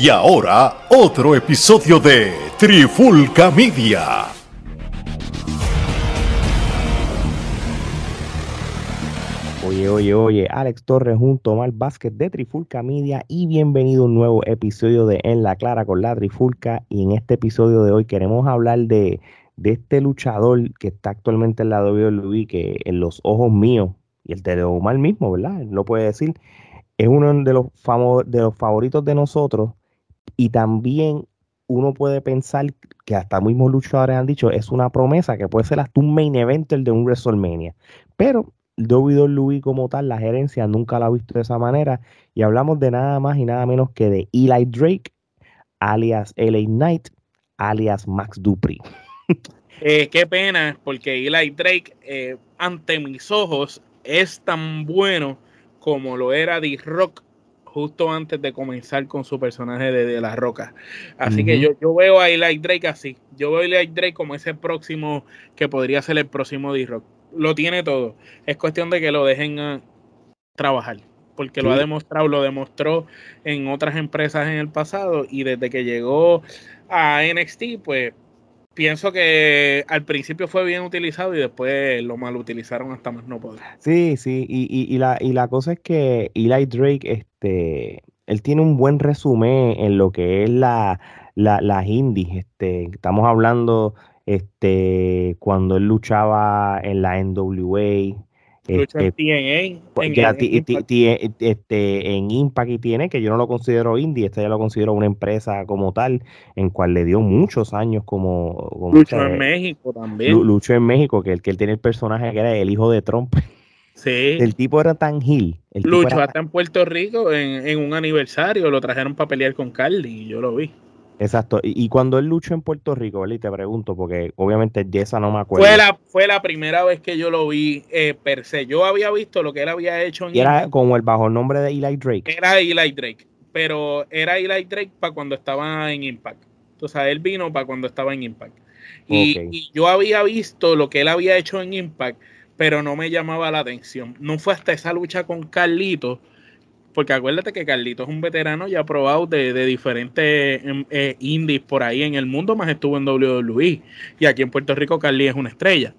Y ahora, otro episodio de Trifulca Media. Oye, oye, oye, Alex Torres junto a Omar Vázquez de Trifulca Media y bienvenido a un nuevo episodio de En la Clara con la Trifulca. Y en este episodio de hoy queremos hablar de, de este luchador que está actualmente en la WWE, que en los ojos míos y el de Omar mismo, ¿verdad? Él lo puede decir, es uno de los, de los favoritos de nosotros y también uno puede pensar que hasta mismos luchadores han dicho, es una promesa que puede ser hasta un main eventer de un WrestleMania. Pero WWE como tal, la gerencia nunca la ha visto de esa manera. Y hablamos de nada más y nada menos que de Eli Drake, alias LA Knight, alias Max Dupri. Eh, qué pena, porque Eli Drake, eh, ante mis ojos, es tan bueno como lo era D-Rock justo antes de comenzar con su personaje de, La Roca. Así que yo, yo veo a Eli Drake así. Yo veo a Eli Drake como ese próximo que podría ser el próximo D-Rock. Lo tiene todo. Es cuestión de que lo dejen a trabajar. Porque lo ha demostrado, lo demostró en otras empresas en el pasado. Y desde que llegó a NXT, pues pienso que al principio fue bien utilizado y después lo mal utilizaron hasta más no poder. Sí, sí, y, y, la, y la cosa es que Eli Drake, este, él tiene un buen resumen en lo que es la, la, las indies. Este, estamos hablando este, cuando él luchaba en la NWA, Lucha en TNA. En, este, en Impact y tiene, que yo no lo considero indie, este ya lo considero una empresa como tal, en cual le dio muchos años como... Lucho en México también. Lucho en México, que, el que él tiene el personaje que era el hijo de Trump. Sí. El tipo era tan gil. Lucho hasta en Puerto Rico en, en, un aniversario, lo trajeron para pelear con Carly y yo lo vi. Exacto. Y, cuando él luchó en Puerto Rico, ¿verdad? Y te pregunto, porque obviamente esa no me acuerdo. Fue la, fue la primera vez que yo lo vi eh, per se. Yo había visto lo que él había hecho en y era como el bajo nombre de Eli Drake. Era Eli Drake, pero era Eli Drake para cuando estaba en Impact. O sea, él vino para cuando estaba en Impact. Y, y yo había visto lo que él había hecho en Impact, pero no me llamaba la atención. No fue hasta esa lucha con Carlitos porque acuérdate que Carlito es un veterano ya probado de, diferentes em, eh, indies por ahí en el mundo, más estuvo en WWE. Y aquí en Puerto Rico Carly es una estrella.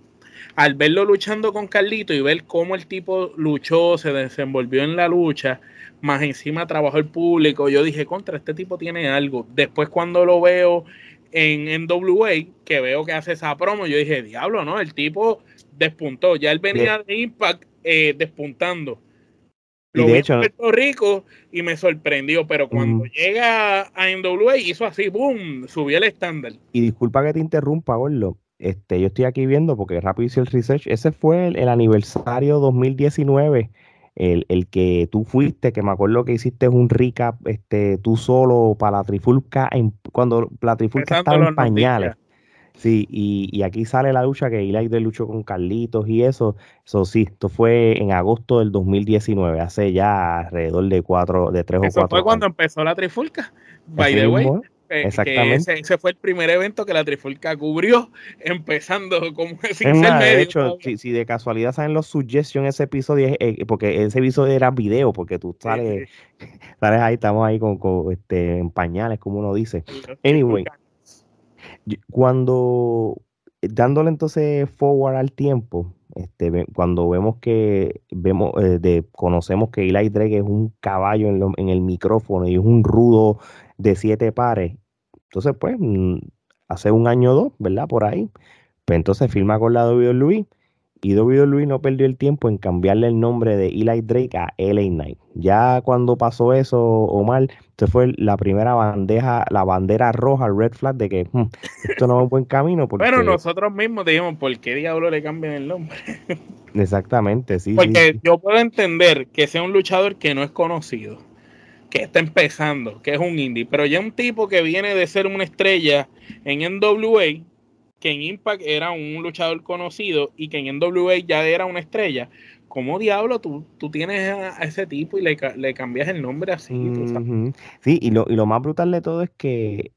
Al verlo luchando con Carlito y ver cómo el tipo luchó, se desenvolvió en la lucha, más encima trabajó el público, yo dije, contra, este tipo tiene algo. Después cuando lo veo en NWA, que veo que hace esa promo, yo dije, diablo, ¿no? El tipo despuntó. Ya él venía de Impact eh, despuntando lo vi en Puerto Rico y me sorprendió, pero cuando llega a NWA hizo así, boom, subió el estándar. Y disculpa que te interrumpa, Gorlo. Este, yo estoy aquí viendo porque rápido hice el research. Ese fue el, aniversario 2019, el, el, que tú fuiste, que me acuerdo que hiciste un recap, este, tú solo para la trifulca, en, cuando la trifulca estaba en pañales. Sí, y, aquí sale la lucha que Eli luchó con Carlitos y eso. Eso sí, esto fue en agosto del 2019, hace ya alrededor de cuatro, de tres o cuatro. Eso fue cuando empezó la Trifulca, by the way. Eh, Exactamente. Ese, fue el primer evento que la Trifulca cubrió, empezando como sin De hecho, si, de casualidad saben los suggestions ese episodio, eh, porque ese episodio era video, porque tú sales, sales ahí, estamos ahí con, con este, en pañales, como uno dice. Anyway cuando dándole entonces forward al tiempo, este, cuando vemos que vemos, eh, conocemos que Eli Drake es un caballo en, el micrófono y es un rudo de siete pares, entonces pues mm, hace un año o dos, ¿verdad? Por ahí, pues entonces firma con la WWE y WWE no perdió el tiempo en cambiarle el nombre de Eli Drake a LA Knight. Ya cuando pasó eso, Omar, se fue la primera bandeja, la bandera roja, el red flag, de que hmm, esto no es un buen camino. Porque... Pero nosotros mismos dijimos, ¿por qué diablo le cambian el nombre? Exactamente, sí. Porque yo puedo entender que sea un luchador que no es conocido, que está empezando, que es un indie, pero ya un tipo que viene de ser una estrella en NWA, que en Impact era un luchador conocido y que en NWA ya era una estrella. ¿Cómo diablo tú, tú tienes a, ese tipo y le, le, cambias el nombre así? Sí, y lo, y lo más brutal de todo es que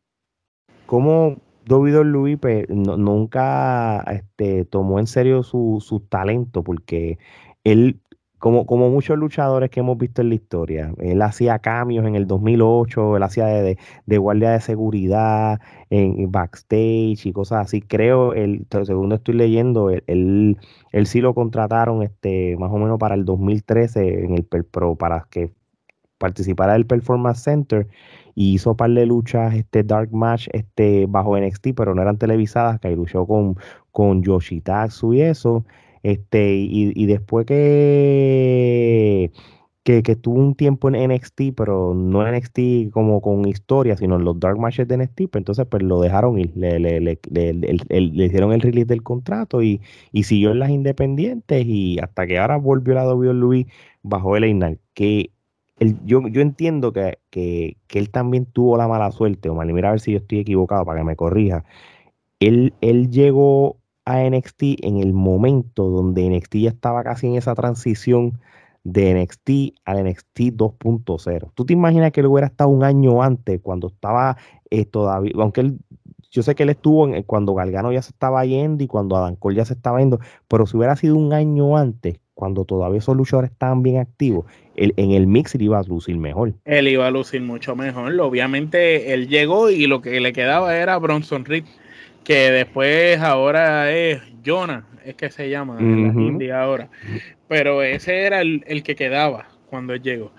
como WWE pues, nunca este, tomó en serio su, su talento porque él como, como muchos luchadores que hemos visto en la historia. Él hacía cambios en el 2008, él hacía de, de, guardia de seguridad, en, backstage y cosas así. Creo, el, segundo estoy leyendo, él, él, sí lo contrataron este, más o menos para el 2013 en el Pro para que participara del Performance Center y hizo par de luchas este Dark Match este bajo NXT, pero no eran televisadas, que luchó con, con Yoshitatsu y eso. Este, y, después que, que, que, tuvo un tiempo en NXT, pero no en NXT como con historia, sino en los Dark Matches de NXT, pues entonces pues lo dejaron ir, le, le, le, le, hicieron el release del contrato y, y, siguió en las independientes y hasta que ahora volvió la WWE bajo el Einar, que yo, yo entiendo que, que, que, él también tuvo la mala suerte, o mira a ver si yo estoy equivocado para que me corrija. Él, él llegó a NXT en el momento donde NXT ya estaba casi en esa transición de NXT al NXT 2.0. ¿Tú te imaginas que él hubiera estado un año antes, cuando estaba eh, todavía, aunque él, yo sé que él estuvo en, cuando Galgano ya se estaba yendo y cuando Adam Cole ya se estaba yendo, pero si hubiera sido un año antes, cuando todavía esos luchadores estaban bien activos, él, en el mix iba a lucir mejor. Él iba a lucir mucho mejor. Obviamente él llegó y lo que le quedaba era Bronson Reed que después ahora es Jonah, es que se llama en la India ahora. Pero ese era el, que quedaba cuando él llegó.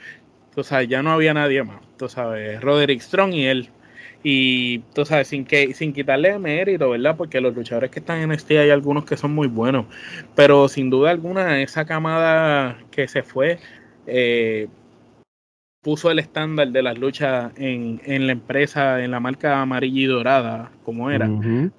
Tú sabes, ya no había nadie más. Tú sabes, Roderick Strong y él. Y tú sabes, sin que sin quitarle mérito, ¿verdad? Porque los luchadores que están en este hay algunos que son muy buenos. Pero sin duda alguna, esa camada que se fue, eh, puso el estándar de las luchas en, en, la empresa, en la marca amarilla y dorada, como era,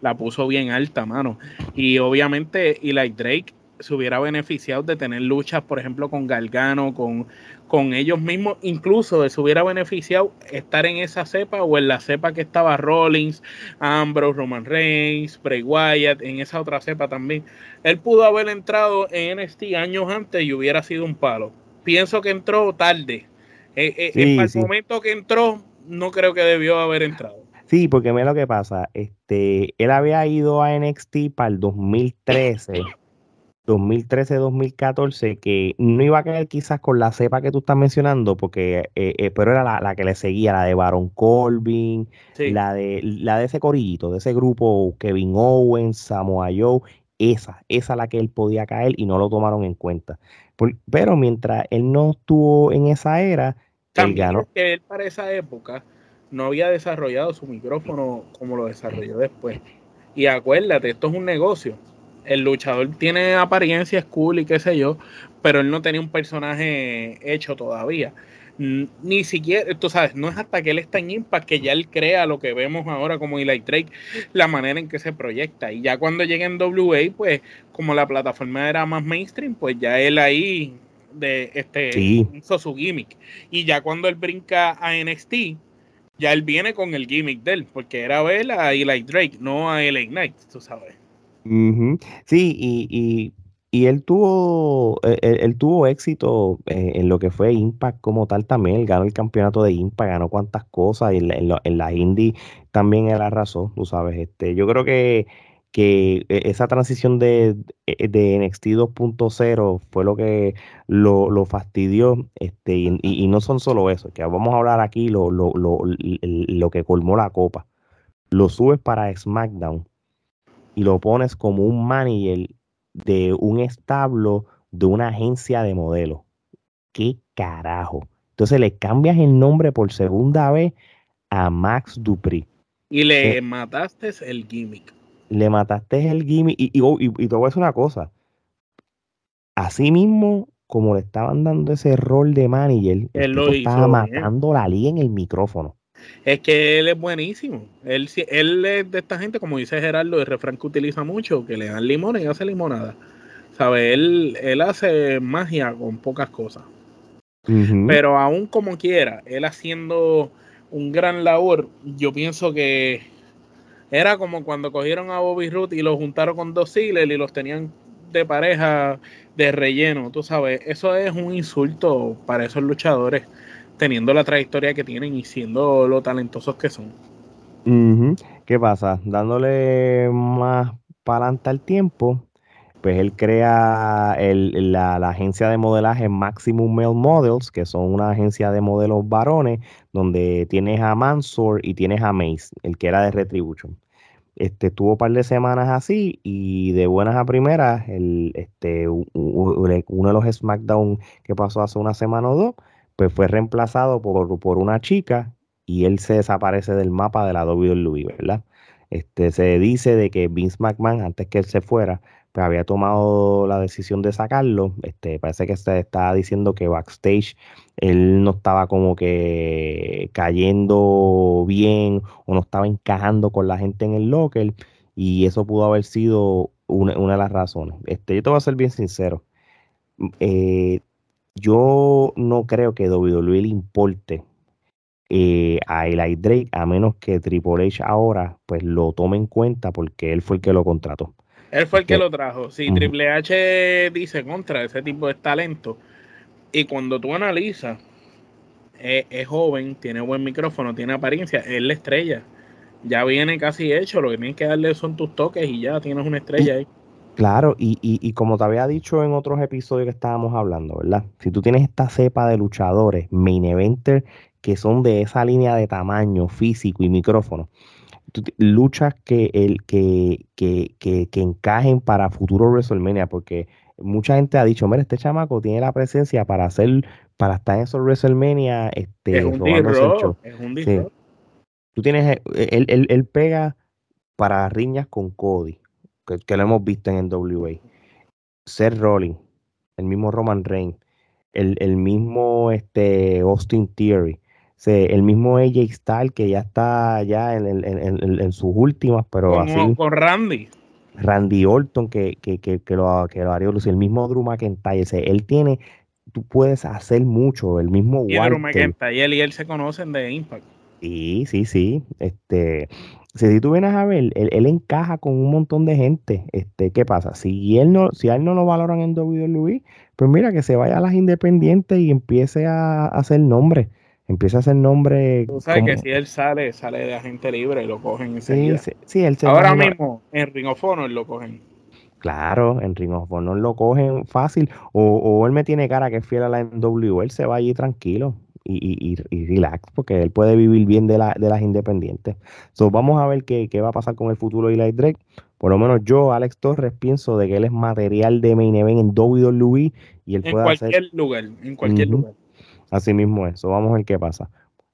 la puso bien alta, mano. Y obviamente Eli Drake se hubiera beneficiado de tener luchas, por ejemplo, con Galgano, con, con ellos mismos, incluso se hubiera beneficiado estar en esa cepa o en la cepa que estaba Rollins, Ambrose, Roman Reigns, Bray Wyatt, en esa otra cepa también. Él pudo haber entrado en NXT años antes y hubiera sido un palo. Pienso que entró tarde, eh, eh, en el momento que entró, no creo que debió haber entrado. Sí, porque mira lo que pasa. Este, él había ido a NXT para el 2013, 2013-2014, que no iba a caer quizás con la cepa que tú estás mencionando, porque eh, pero era la, que le seguía, la de Baron Corbin, la de la de ese corillito, de ese grupo, Kevin Owens, Samoa Joe, esa, esa la que él podía caer y no lo tomaron en cuenta. pero mientras él no estuvo en esa era, también que él para esa época no había desarrollado su micrófono como lo desarrolló después. Y acuérdate, esto es un negocio. El luchador tiene apariencia cool y qué sé yo, pero él no tenía un personaje hecho todavía. Ni siquiera, tú sabes, no es hasta que él está en Impact que ya él crea lo que vemos ahora como Eli Drake, la manera en que se proyecta. Y ya cuando llega en WA, pues como la plataforma era más mainstream, pues ya él ahí de este hizo su gimmick. Y ya cuando él brinca a NXT, ya él viene con el gimmick de él, porque era ver a Eli Drake, no a LA Knight, tú sabes. Sí, y, y, él tuvo e, e, él, tuvo éxito eh, en, lo que fue Impact como tal también. Él ganó el campeonato de Impact, ganó cuantas cosas, y en, la, en, la indie también él arrasó, tú sabes. Este, yo creo que que e, esa transición de, e, de NXT 2.0 fue lo que lo, fastidió, este, y, no son solo eso, que vamos a hablar aquí lo, lo, lo, que colmó la copa. Lo subes para SmackDown y lo pones como un manager de un establo de una agencia de modelos. ¿Qué carajo? Entonces le cambias el nombre por segunda vez a Max Dupri. Y le eh, mataste el gimmick le mataste el gimmick. Y, y, y, te voy a decir una cosa. Así mismo, como le estaban dando ese rol de manager, él lo estaba matando la liga en el micrófono. Es que él es buenísimo. Él, él es de esta gente, como dice Gerardo, el refrán que utiliza mucho, que le dan limones y hace limonada. ¿Sabe? Él, él hace magia con pocas cosas. Pero aún como quiera, él haciendo un gran labor, yo pienso que era como cuando cogieron a Bobby Root y lo juntaron con dos Ziggler y los tenían de pareja de relleno, tú sabes. Eso es un insulto para esos luchadores, teniendo la trayectoria que tienen y siendo lo talentosos que son. ¿Qué pasa? Dándole más para adelante al tiempo, pues él crea la, agencia de modelaje Maximum Male Models, que son una agencia de modelos varones, donde tienes a Mansor y tienes a Mace, el que era de Retribution. Este, tuvo un par de semanas así y de buenas a primeras, el, este, uno de los SmackDown que pasó hace una semana o dos, pues fue reemplazado por, por una chica y él se desaparece del mapa de la WWE, ¿verdad? Este, se dice de que Vince McMahon, antes que él se fuera, pues había tomado la decisión de sacarlo. Este, parece que se estaba diciendo que backstage él no estaba como que cayendo bien o no estaba encajando con la gente en el locker y eso pudo haber sido una, de las razones. Este, yo te voy a ser bien sincero. Eh, yo no creo que WWE le importe eh, a Eli Drake, a menos que Triple H ahora pues lo tome en cuenta porque él fue el que lo contrató. Él fue el que lo trajo. Si Triple H dice contra ese tipo de talento, y cuando tú analizas, es, joven, tiene buen micrófono, tiene apariencia, es la estrella. Ya viene casi hecho, lo que tienes que darle son tus toques y ya tienes una estrella ahí. Claro, y, y, y, como te había dicho en otros episodios que estábamos hablando, ¿verdad? Si tú tienes esta cepa de luchadores, main eventer, que son de esa línea de tamaño físico y micrófono, luchas que, el, que, que, que, que encajen para futuro WrestleMania, porque mucha gente ha dicho, mira, este chamaco tiene la presencia para hacer, para estar en esos WrestleMania, este, es un Es un Tú tienes, eh, él, él, él, pega para riñas con Cody, que, lo hemos visto en NWA. Seth Rollins, el mismo Roman Reigns, el, el mismo este, Austin Theory, el mismo AJ Styles que ya está ya en, en, en, sus últimas, pero así. Con Randy. Randy Orton que, que, que, que lo, que lo haría lucir, el mismo Drew McIntyre, él tiene, tú puedes hacer mucho, el mismo y Drew McIntyre y él se conocen de Impact. Sí, sí, sí. Este, si, tú vienes a ver, él, encaja con un montón de gente. Este, ¿qué pasa? Si él no, si a él no lo valoran en WWE, pues mira que se vaya a las independientes y empiece a, hacer nombre. Empieza a hacer nombre. Tú sabes que si él sale, sale de agente libre y lo cogen enseguida. Sí, sí, él se Ahora mismo, en Ring of Honor lo cogen. Claro, en Ring of Honor lo cogen fácil. O, o él me tiene cara que es fiel a la NW. Él se va allí tranquilo y, y, y, relax, porque él puede vivir bien de, la, de las independientes. So, vamos a ver qué, qué, va a pasar con el futuro de Eli Drake. Por lo menos yo, Alex Torres, pienso de que él es material de main event en WWE y él en puede cualquier lugar, en cualquier lugar. Así mismo es, eso vamos a ver qué pasa.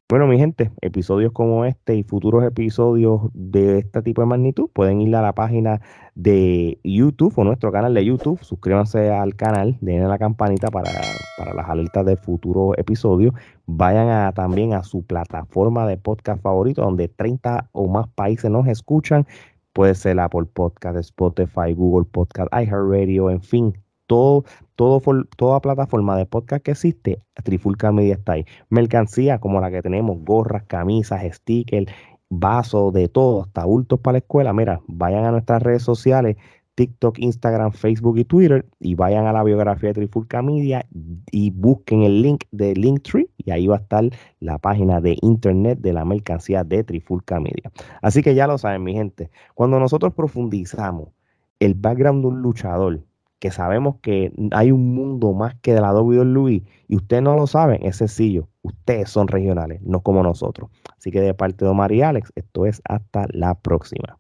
Bueno, mi gente, episodios como este y futuros episodios de este tipo de magnitud pueden ir a la página de YouTube o nuestro canal de YouTube. Suscríbanse al canal, den la campanita para, para las alertas de futuros episodios. Vayan a, también a su plataforma de podcast favorito, donde 30 o más países nos escuchan. Puede ser Apple Podcast, Spotify, Google Podcast, iHeartRadio, en fin, todo, todo toda plataforma de podcast que existe, Trifulca Media está ahí. Mercancía como la que tenemos, gorras, camisas, stickers, vasos, de todo, hasta bultos para la escuela. Mira, vayan a nuestras redes sociales, TikTok, Instagram, Facebook y Twitter, y vayan a la biografía de Trifulca Media y busquen el link de Linktree, y ahí va a estar la página de internet de la mercancía de Trifulca Media. Así que ya lo saben, mi gente, cuando nosotros profundizamos el background de un luchador, que sabemos que hay un mundo más que de la WWE y ustedes no lo saben, es sencillo. Ustedes son regionales, no como nosotros. Así que de parte de Omar y Alex, esto es hasta la próxima.